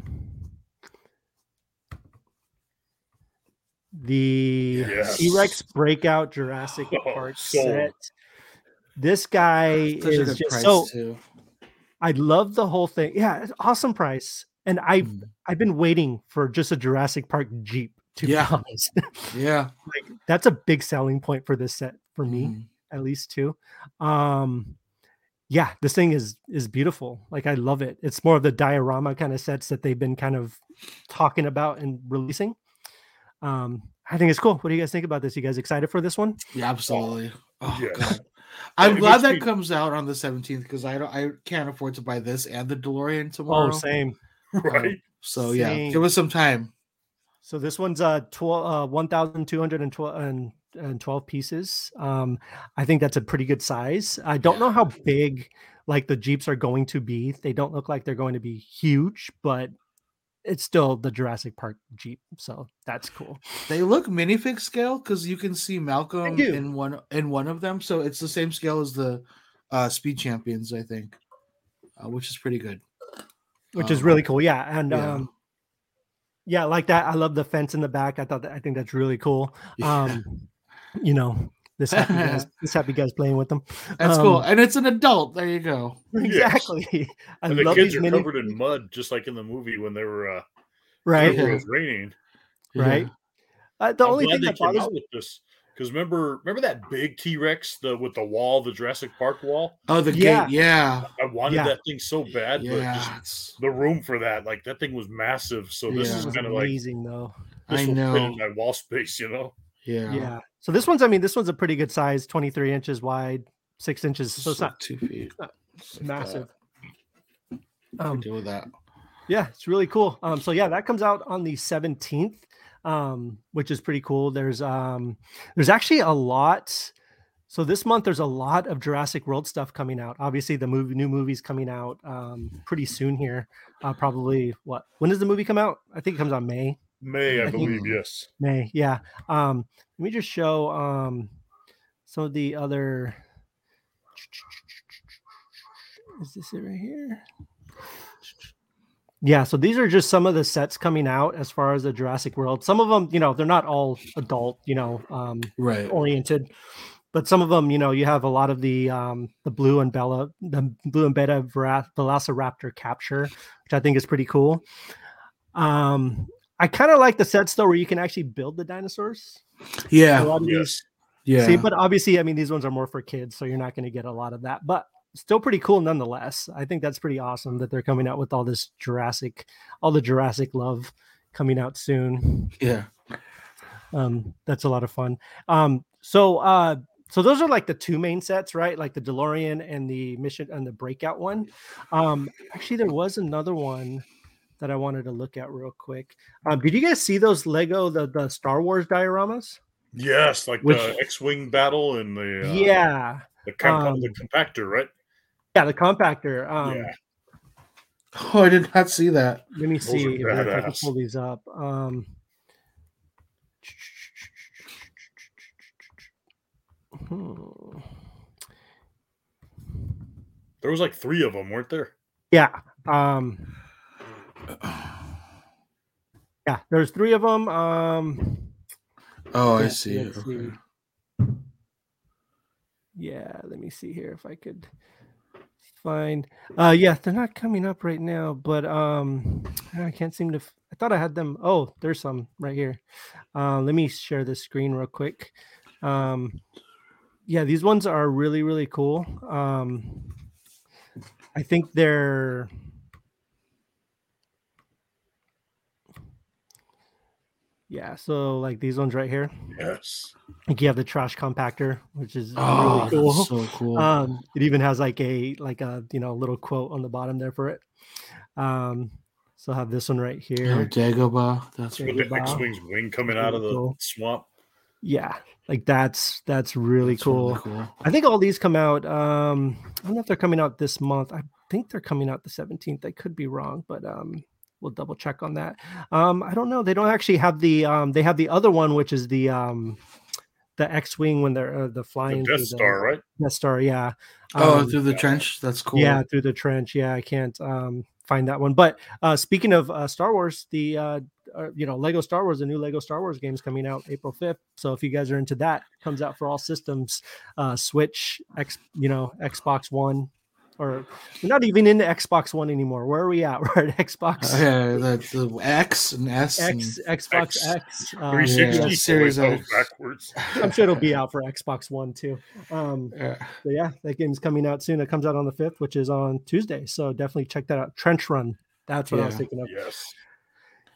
the Yes. T-Rex breakout Jurassic Oh, Park sold. set. This guy Such a is just price so. too. I love the whole thing. Yeah, awesome price. And I've Mm. I've been waiting for just a Jurassic Park Jeep. To Yeah. be honest, *laughs* Yeah. like that's a big selling point for this set for me. Mm. at least too. Um, yeah, this thing is is beautiful. Like I love it. It's more of the diorama kind of sets that they've been kind of talking about and releasing. Um, I think it's cool. What do you guys think about this? You guys excited for this one? Yeah, absolutely. Oh yes. god. *laughs* I'm It glad that me- comes out on the 17th because I don't I can't afford to buy this and the DeLorean tomorrow. Oh, same. Right. So yeah, give us some time. So this one's uh, 12, uh 1,212 and, and 12 pieces. Um, I think that's a pretty good size. I don't know how big like the Jeeps are going to be. They don't look like they're going to be huge, but it's still the Jurassic Park Jeep. So that's cool. They look minifig scale because you can see Malcolm in one in one of them. So it's the same scale as the uh, Speed Champions, I think, uh, which is pretty good. Which is Um, really cool. Yeah. And yeah. um yeah, like that. I love the fence in the back. I thought that I think that's really cool. *laughs* Um, you know, this *laughs* happy guys, this happy guys playing with them. That's cool, Um, and it's an adult. There you go. *laughs* Exactly. I And the love kids are mini, covered in mud, just like in the movie when they were uh, right? when it was raining. Right. Uh, the I'm only thing they that came bothers out with this because remember, remember that big T Rex, the with the wall, the Jurassic Park wall. Oh, the Yeah. gate. Yeah. I wanted Yeah. that thing so bad, but Yeah. just it's- the room for that, like that thing was massive. So this Yeah. it is was kind of like amazing though. this I will fit know. in my wall space, you know. Yeah. Yeah. So this one's, I mean, this one's a pretty good size, 23 inches wide, six inches. So it's like not two feet. massive. Um, Um, deal with that. yeah, it's really cool. Um, so yeah, that comes out on the 17th, um, which is pretty cool. There's um there's actually a lot. So this month there's a lot of Jurassic World stuff coming out. Obviously, the movie new movie's coming out um pretty soon here. Uh probably what when does the movie come out? I think it comes out May. May, I I think- believe, yes. May, yeah. Um, let me just show um some of the other. Is this it right here? Yeah, so these are just some of the sets coming out as far as the Jurassic World. Some of them, you know, they're not all adult, you know, um, Right. oriented. but some of them, you know, you have a lot of the um, the blue and Bella, the blue and beta Vera- Velociraptor capture, which I think is pretty cool. Um, I kind of like the sets though, where you can actually build the dinosaurs. Yeah, Yes. yeah. See, but obviously, I mean, these ones are more for kids, so you're not going to get a lot of that. But still pretty cool nonetheless. I think that's pretty awesome that they're coming out with all this Jurassic, all the Jurassic love coming out soon. yeah. Um, that's a lot of fun. Um, so uh so those are like the two main sets, right? Like the DeLorean and the mission and the breakout one. Um, actually, there was another one that I wanted to look at real quick. Um, did you guys see those Lego the the Star Wars dioramas? Yes, like Which- the X-wing battle and the uh, yeah, the, comp- um, the compactor, right? yeah, the compactor. Um, yeah, Oh, I did not see that. Let me Those see if I can pull these up. Um, hmm. there was like three of them, weren't there? Yeah. Um, yeah, there's three of them. Um, Oh, I Yeah, see. Okay. see. yeah, let me see here if I could find. Uh, yeah, they're not coming up right now, but um, I can't seem to. f- I thought I had them. Oh, there's some right here. Uh, let me share this screen real quick. Um, yeah, these ones are really really cool. Um, I think they're. Yeah, so like these ones right here. Yes. Like you have the trash compactor, which is Oh, really cool. that's so cool. Um, it even has like a like a you know little quote on the bottom there for it. Um, so I have this one right oh, here. Dagobah. That's Yeah. With the. X-wing's wing coming out of the Cool. swamp. Yeah, like that's that's really that's cool. really cool. I think all these come out. Um, I don't know if they're coming out this month. I think they're coming out the 17th. I could be wrong, but um, we'll double check on that. Um, I don't know. They don't actually have the um, they have the other one, which is the um, the X-wing when they're uh, the The flying through Death Star, right? Death Star, yeah. Oh, Um, through the trench. That's cool. Yeah, through the trench. Yeah, I can't um, find that one. But uh, speaking of uh, Star Wars, the uh, uh, you know Lego Star Wars, the new Lego Star Wars game's coming out April fifth. So if you guys are into that, comes out for all systems, uh, Switch, X, you know Xbox One, or we're not even into Xbox One anymore. Where are we at? *laughs* We're at Xbox Yeah, that's the X and S. X, Xbox X, X. um, 360 yeah, yeah, Series Series X. backwards. *laughs* I'm sure it'll be out for Xbox One too. Um, Yeah. So yeah, that game's coming out soon. It comes out on the fifth, which is on Tuesday. So definitely check that out. Trench Run. That's what I was thinking of. Yes.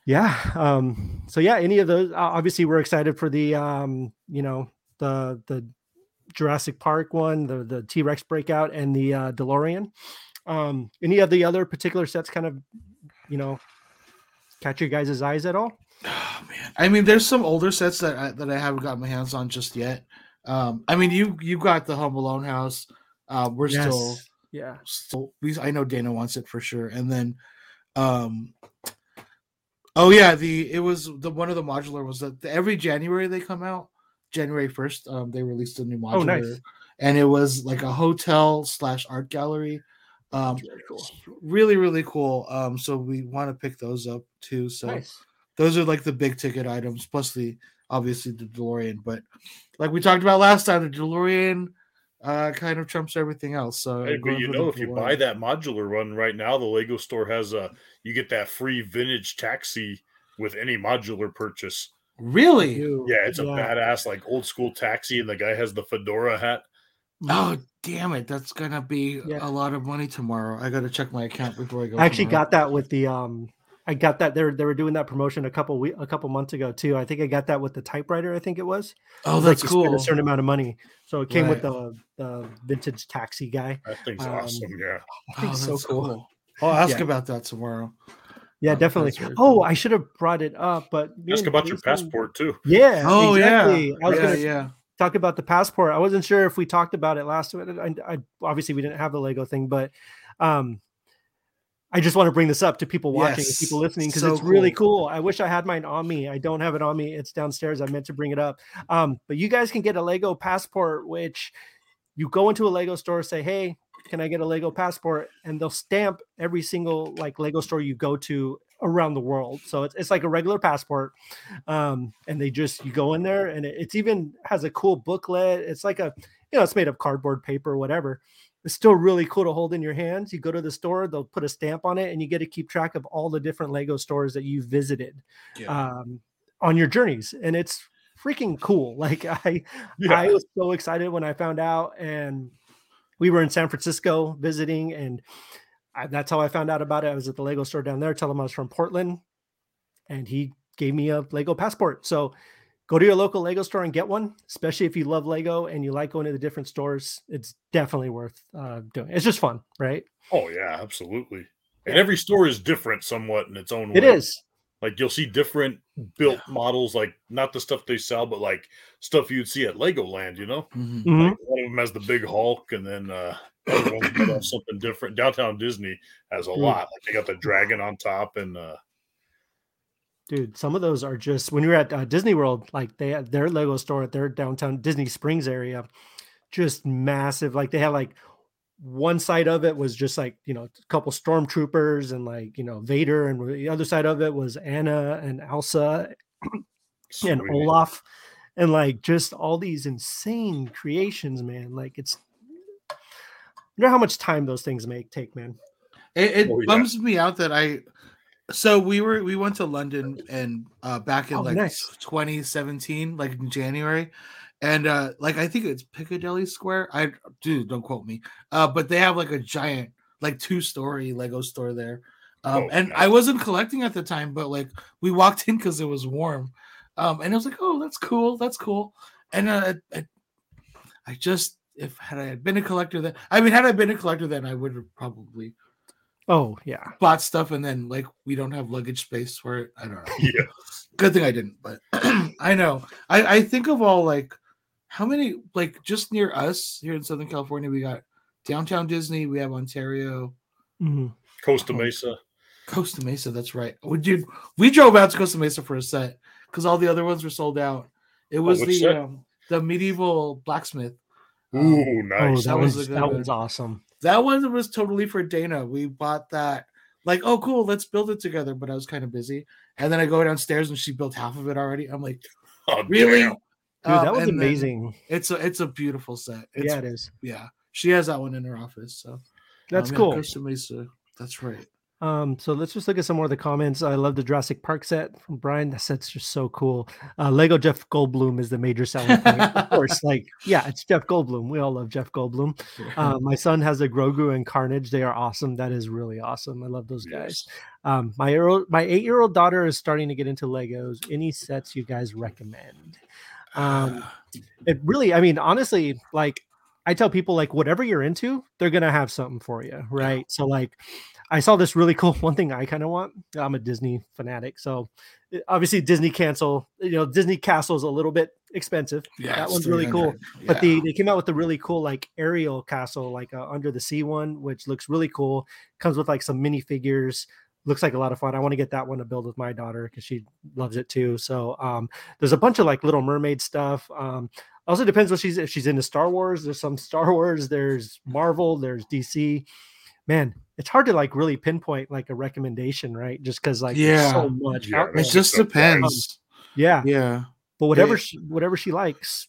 Yeah. Um, so yeah, any of those. Uh, obviously, we're excited for the um, you know the the Jurassic Park one, the the T Rex breakout, and the uh, DeLorean. Um, any of the other particular sets kind of you know catch your guys' eyes at all? Oh man, I mean, there's some older sets that I, that I haven't got my hands on just yet. Um, I mean, you you got the Home Alone house. Uh, we're still Yeah. still. I know Dana wants it for sure, and then, um, oh yeah, the it was the one of the modular was that every January they come out. January first, um, they released a new modular, Oh, nice. and it was like a hotel slash art gallery. Um, Very cool. really really cool. Um, so we want to pick those up too. So Nice. those are like the big ticket items plus the obviously the delorean but like we talked about last time the delorean uh kind of trumps everything else so Hey, but you know, if you buy that modular one right now, the Lego store has a you get that free vintage taxi with any modular purchase. Really Yeah, it's a badass like old school taxi, and the guy has the fedora hat. oh damn it that's gonna be Yeah. a lot of money tomorrow i gotta check my account before i go I actually tomorrow. got that with the um I got that they were they were doing that promotion a couple we a couple months ago too. I think I got that with the typewriter, I think it was. It oh was that's like cool a certain amount of money. So it came with the the vintage taxi guy. That thing's Um, awesome. Yeah. I think oh, so that's cool. i'll ask Yeah. about that tomorrow Yeah, Oh, definitely. Oh, cool. I should have brought it up, but me Ask about your passport too. Yeah. oh exactly. yeah I was yeah gonna yeah talk about the passport. I wasn't sure if we talked about it last week. I, I obviously we didn't have the Lego thing, but um I just want to bring this up to people watching and people listening because so it's really cool. I wish I had mine on me. I don't have it on me. It's downstairs. I meant to bring it up. Um, but you guys can get a Lego passport, which you go into a Lego store, say, Hey, can I get a Lego passport? And they'll stamp every single like Lego store you go to around the world. So it's, it's like a regular passport. Um, and they just, you go in there and it, it's even has a cool booklet. It's like a, you know, it's made of cardboard paper, or whatever. It's still really cool to hold in your hands. You go to the store, they'll put a stamp on it, and you get to keep track of all the different Lego stores that you've visited Yeah. um, on your journeys. And it's freaking cool. *laughs* Like I, Yeah. I was so excited when I found out, and we were in San Francisco visiting, and I, that's how I found out about it. I was at the Lego store down there, telling him I was from Portland, and he gave me a Lego passport. So go to your local Lego store and get one, especially if you love Lego and you like going to the different stores. It's definitely worth uh, doing. It's just fun, right? Oh yeah, absolutely. And every store is different somewhat in its own way. It is. Like you'll see different built models, like not the stuff they sell, but like stuff you'd see at Legoland, you know? Mhm. Mhm. Like, one of them has the big Hulk, and then uh other ones might something different. Downtown Disney has a Mm. lot. Like they got the dragon on top and uh Dude, some of those are just when you're at uh, Disney World, like they have their Lego store at their downtown Disney Springs area, just massive. Like they have like one side of it was just like you know a couple stormtroopers and like you know Vader, and the other side of it was Anna and Elsa *clears throat* and sweet. Olaf, and like just all these insane creations, man. Like it's you know how much time those things make take, man. It, it Oh, yeah. bums me out that I. So we were we went to London and uh back in Oh, like nice. 2017, like in January, and uh like I think it's Piccadilly Square. I dude, don't quote me. Uh, but they have like a giant, like two story Lego store there. Um, Oh, and nice. I wasn't collecting at the time, but like we walked *laughs* in because it was warm, um, and I was like, oh, that's cool, that's cool, and uh, I, I just if had I been a collector then, I mean, had I been a collector then, I would have probably Oh yeah, bought stuff and then like we don't have luggage space for it. I don't know. *laughs* Yeah. Good thing I didn't, but *clears throat* I know. I, I think of all like how many like just near us here in Southern California, we got downtown Disney, we have Ontario, Mhm. Costa Oh. Mesa. Costa Mesa. That's right. We did. We drove out to Costa Mesa for a set because all the other ones were sold out. It was which the um, the medieval blacksmith. Um, Ooh, Oh, nice. that, That was was a good that one. was awesome. That one was totally for Dana. We bought that. Like, oh, cool, let's build it together. But I was kind of busy, and then I go downstairs and she built half of it already. I'm like, Oh, really? damn. Dude, Um, that was then amazing. It's a it's a beautiful set. It's, yeah, it is. yeah. She has that one in her office. So That's um, cool. Costa Mesa. That's right. Um, so let's just look at some more of the comments. I love the Jurassic Park set from Brian. That set's just so cool. Uh, Lego Jeff Goldblum is the major selling point. of *laughs* course, like, yeah, it's Jeff Goldblum. We all love Jeff Goldblum. Uh, my son has a Grogu and Carnage. They are awesome. That is really awesome. I love those guys. Um, my my eight year old daughter is starting to get into Legos. Any sets you guys recommend? Um, *sighs* it really, I mean, honestly, like I tell people, like whatever you're into, they're gonna have something for you, right? So, like, I saw this really *laughs* cool one thing I kind of want. I'm a Disney fanatic, so uh, obviously Disney cancel. You know, Disney Castle is a little bit expensive. yeah, that one's really cool. 300. But Yeah. they they came out with a really cool like Ariel castle, like uh, under the sea one, which looks really cool. Comes with like some minifigures. Looks like a lot of fun. I want to get that one to build with my daughter because she loves it too. So um, there's a bunch of like Little Mermaid stuff. Um, also depends what she's if she's into Star Wars. There's some Star *laughs* Wars. There's Marvel. There's DC. Man, it's hard to like really pinpoint like a recommendation, right? Just because like there's so much. Yeah, it just so fun. depends. yeah, Yeah. but whatever it- she, whatever she likes.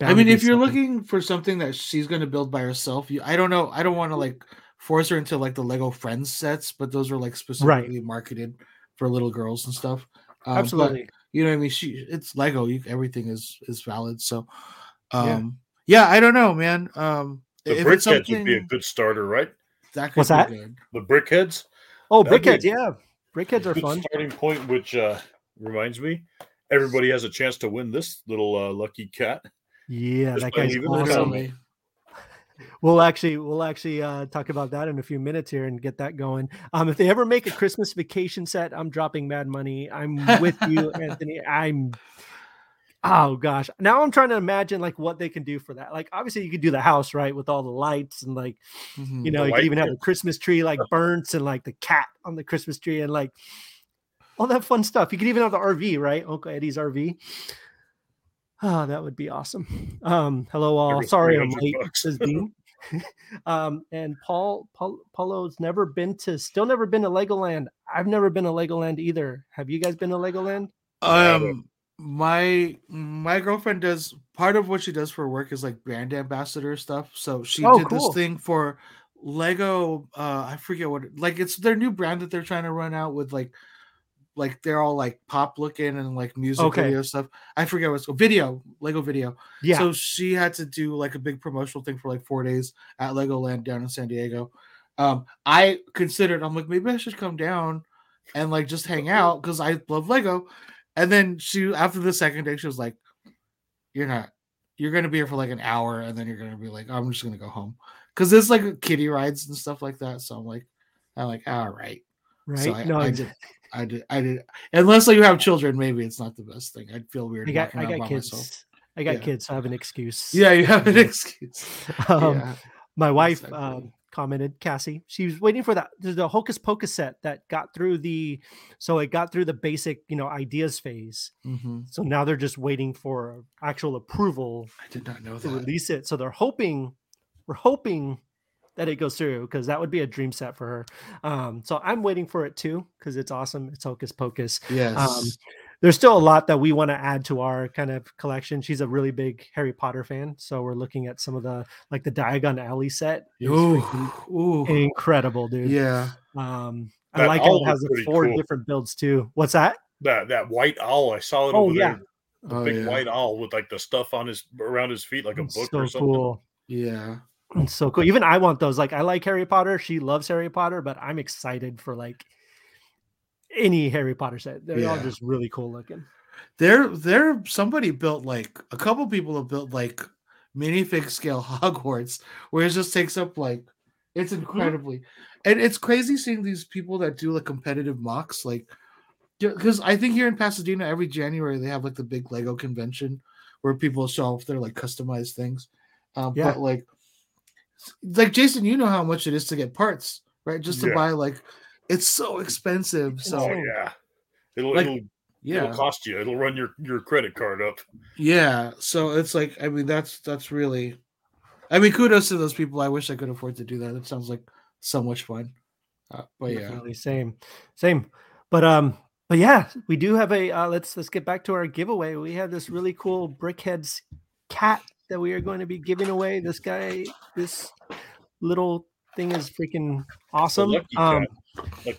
I mean, if you're something. looking for something that she's going to build by herself, you, I don't know. I don't want to like force her into like the Lego Friends sets, but those are like specifically marketed for little girls and stuff. Um, but, absolutely. you know what I mean? She, it's Lego. You, everything is is valid. So, Yeah. um, yeah, I don't know, man. Um, The if it's BrickHeadz would be a good starter, right? that could What's be that? good. The BrickHeadz. Oh, That'd BrickHeadz, yeah. BrickHeadz are fun. starting point, which uh, reminds me, everybody has a chance to win this little uh, lucky cat. Yeah, Just that by guy's leaving it awesome. We'll actually we'll actually uh, talk about that in a few minutes here and get that going. Um, if they ever make a Christmas vacation set, I'm dropping mad money. I'm with you, *laughs* Anthony. I'm oh gosh. Now I'm trying to imagine like what they can do for that. Like obviously you could do the house right with all the lights and like Mhm. you know you could even have a. Christmas tree like burnt and like the cat on the Christmas tree and like all that fun stuff. You could even have the RV right, Uncle Eddie's RV. Oh, that would be awesome. Um, hello all. Every Sorry I'm late. bucks. Says *laughs* Dean. *laughs* um, and Paul, Paul Paulo's never been to, still never been to Legoland. I've never been to Legoland either. Have you guys been to Legoland? Um, my my girlfriend does part of what she does for work is like brand ambassador stuff. So she Oh, did cool. this thing for Lego. Uh, I forget what like it's their new brand that they're trying to run out with like like they're all like pop looking and like music Okay. video stuff. I forget what's called video Lego VIDIYO. Yeah. So she had to do like a big promotional thing for like four days at Legoland down in San Diego. Um, I considered I'm like maybe I should come down and like just hang out because I love Lego. And then she after the second day she was like, "You're not. You're gonna be here for like an hour, and then you're gonna be like, I'm just gonna go home." Because there's like kiddie rides and stuff like that. So I'm like, I'm like, all right. Right. So I, no, I did. *laughs* I did. I did. Unless you have children, maybe it's not the best thing. I'd feel weird. I got, I got kids. myself. I got Yeah. kids, so I have an excuse. Yeah, you have an excuse. *laughs* Um, yeah. my wife Exactly. um, commented cassie she was waiting for that there's the hocus pocus set that got through the so it got through the basic you know ideas phase Mhm. so now they're just waiting for actual approval I did not know to that. release it so they're hoping we're hoping that it goes through because that would be a dream set for her um so i'm waiting for it too because it's awesome it's hocus pocus Yes. there's still a lot that we want to add to our kind of collection. She's a really big Harry Potter fan, so we're looking at some of the like the Diagon Alley set. is ooh, ooh. incredible, dude. Yeah. Um, I That like how it has is the pretty four cool. different builds too. What's that? That that white owl, I saw it Oh, over yeah. there. The Oh, big yeah. white owl with like the stuff on his around his feet, like a book so or something. cool. Yeah. It's so cool. Even I want those. Like I like Harry Potter. She loves Harry Potter, but I'm excited for like any Harry Potter set. They're all just really cool looking. There, there. Somebody built like a couple people have built like minifig scale *laughs* Hogwarts, where it just takes up like it's incredibly, and it's crazy seeing these people that do like competitive MOCs, like because I think here in Pasadena every January they have like the big Lego convention where people show off their like customized things. Um, Yeah. But like, like Jason, you know how much it is to get parts, right? Just to Yeah. buy like, it's so expensive. So Oh yeah. It'll Like, it'll yeah, it'll cost you. It'll run your your credit card up. Yeah, so it's like I mean that's that's really I mean kudos to those people. I wish I could afford to do that. It sounds like so much fun. Uh, but yeah. Definitely same, same. But um, but yeah, we do have a. Uh, let's let's get back to our giveaway. We have this really cool BrickHeadz cat that we are going to be giving away. This guy, this little thing is freaking awesome. Um,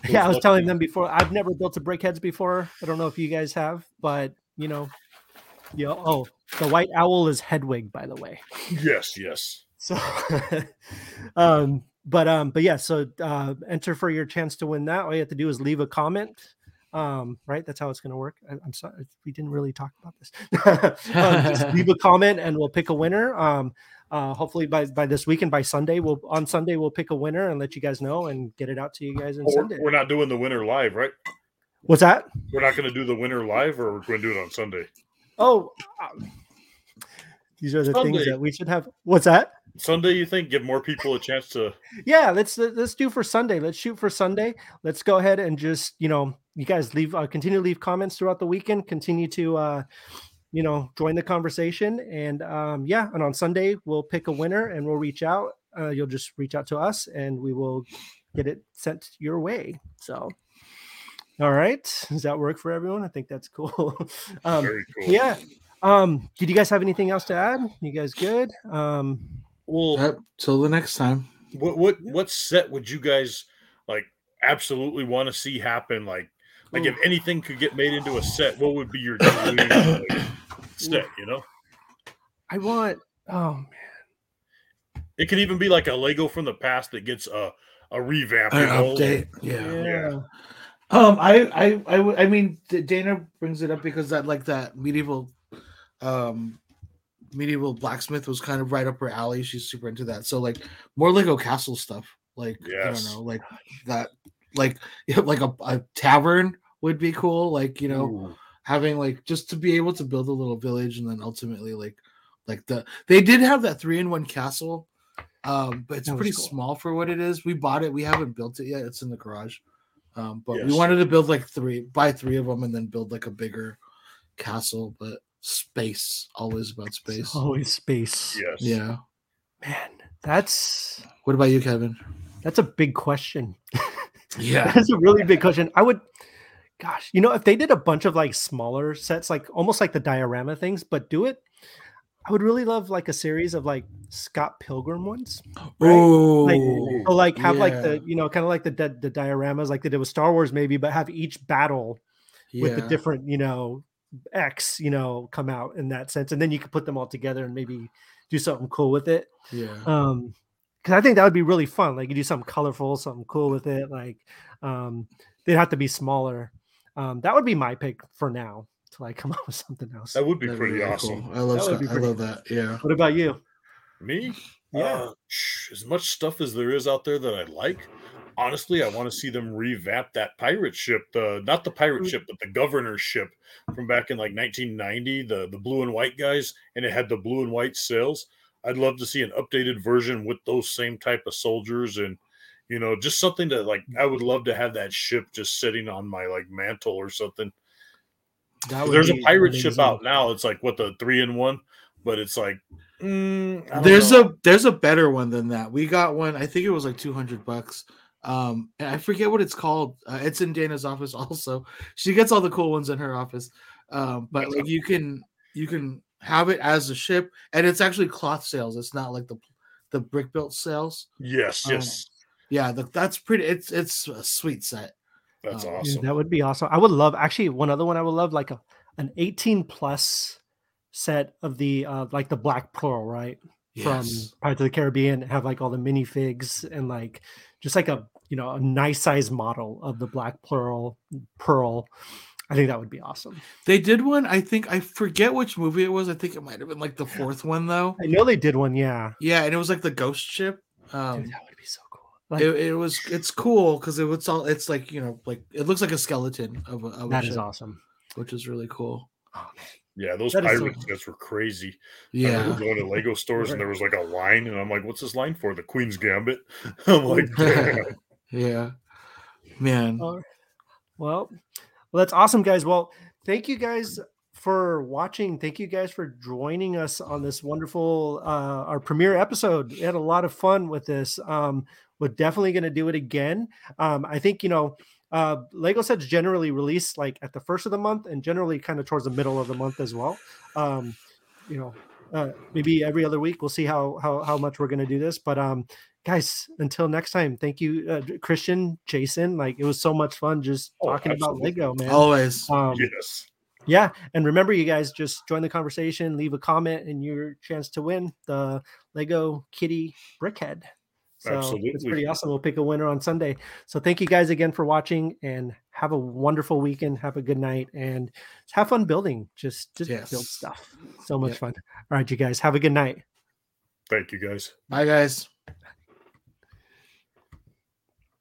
yeah, I was telling them before. I've never built a BrickHeadz before. I don't know if you guys have, but you know, know, oh, the white owl is Hedwig, by the way. Yes, yes. *laughs* So, *laughs* um, but um, but yeah, so uh, enter for your chance to win that. All you have to do is leave a comment. Um, right, that's how it's going to work. I, I'm sorry, we didn't really talk about this. *laughs* um, just *laughs* leave a comment, and we'll pick a winner. Um, uh, hopefully by by this weekend, by Sunday, we'll on Sunday we'll pick a winner and let you guys know and get it out to you guys and Or, send it. we're not doing the winner live, right? What's that? We're not going to do the winner live, or we're going to do it on Sunday. Oh, um, these are the things that we should have. What's that? Sunday, you think give more people a chance to? yeah let's let's do for sunday let's shoot for sunday let's go ahead and just you know you guys leave uh, continue to leave comments throughout the weekend continue to uh you know join the conversation. And um yeah and on sunday we'll pick a winner and we'll reach out. Uh, you'll just reach out to us and we will get it sent your way. So all right. Does that work for everyone? I think that's cool. *laughs* Um Very cool. yeah. Um did you guys have anything else to add? You guys good? Um Well, Yep, till the next time. what what what set would you guys like absolutely want to see happen? Like, like if anything could get made into a set, what would be your dream like, *coughs* set? You know, i want oh man. it could even be like a Lego from the past that gets a a revamp. An You know? update. Yeah. yeah. Um, I, I, I, w- I mean, Dana brings it up because that, like, that medieval, um, medieval blacksmith was kind of right up her alley. She's super into that. So, like, more Lego Castle stuff. Like, I don't know, like that, like, *laughs* like a, a tavern would be cool. Like, you know, Ooh. having like just to be able to build a little village and then ultimately like, like the they did have that three in one castle, um, but it's pretty cool. small for what it is. We bought it. We haven't built it yet. It's in the garage. Um, but we wanted to build like three, buy three of them, and then build like a bigger castle. But space, always about space. Always space. Yes. Yeah, Man, That's What about you, Kevin? that's a big question. *laughs* Yeah. That's a really big question. I would, gosh, you know, if they did a bunch of like smaller sets, like almost like the diorama things, but do it, I would really love like a series of like Scott Pilgrim ones. Right? Oh, Like, so like have like the you know kind of like the, the the dioramas like they did with Star Wars maybe, but have each battle with the different you know X you know come out in that sense, and then you could put them all together and maybe do something cool with it. Yeah. Um, because I think that would be really fun. Like you do something colorful, something cool with it. Like um, they'd have to be smaller. Um, that would be my pick for now till *laughs* I come up with something else. That would be That'd pretty really awesome. cool. I love That would Scott. I love that. Yeah. What about you? Me? Yeah. Uh, as much stuff as there is out there that I like, honestly, I want to see them revamp that pirate ship. The not the pirate Mm. ship, but the governor's ship from back in like 1990. The the blue and white guys, and it had the blue and white sails. I'd love to see an updated version with those same type of soldiers and. You know, just something to like. I would love to have that ship just sitting on my like mantle or something. There's a pirate ship out now. It's like what the three in one, but it's like mm, There's know. a there's a better one than that. We got one. I think it was like 200 bucks. Um, and I forget what it's called. Uh, it's in Dana's *laughs* office also. She gets all the cool ones in her office. Um, but like you can you can have it as a ship, and it's actually cloth sails. It's not like the the brick built sails. yes, um, yes, Yeah, the, that's pretty. It's it's a sweet set. that's um, awesome. that would be awesome. I would love actually one other one I would love like a an 18 plus set of the uh like the Black Pearl, right? From Yes. Pirates of the Caribbean, have like all the minifigs and like just like a you know a nice size model of the Black Pearl Pearl. I think that would be awesome. They did one. I think I forget which movie it was. I think it might have been like the fourth one though. I know they did one, yeah. Yeah, and it was like the ghost ship. Dude, Um, that would be so cool. Like, it, it was it's cool because it was all it's like you know like it looks like a skeleton of a, of a that is ship, awesome. which is really cool. Oh. Yeah, those That is so- pirate sets were crazy. I remember Yeah, going to Lego stores Right. and there was like a line, and I'm like, "What's this line for?" The Queen's Gambit. *laughs* I'm *laughs* like, yeah, man. All right. Well, well, that's awesome, guys. Well, thank you guys for watching. Thank you guys for joining us on this wonderful uh, our premiere episode. We had a lot of fun with this. Um, we're definitely going to do it again. Um, I think you know. Uh, Lego sets generally release like at the first of the month and generally kind of towards the middle of the month as well. Um, you know, uh, maybe every other week. We'll see how how how much we're going to do this. But um, guys, until next time, thank you, uh, Christian, Jason. Like it was so much fun just Oh, talking about. Lego, man. Always. Um, yes, yeah, and remember, you guys just join the conversation, leave a comment, and your chance to win the Lego Kitty Brickhead. So it's pretty awesome. We'll pick a winner on Sunday. So thank you guys again for watching, and have a wonderful weekend. Have a good night, and have fun building. Just just build stuff. So much Yep. fun. All right, you guys have a good night. thank you guys. Bye, guys.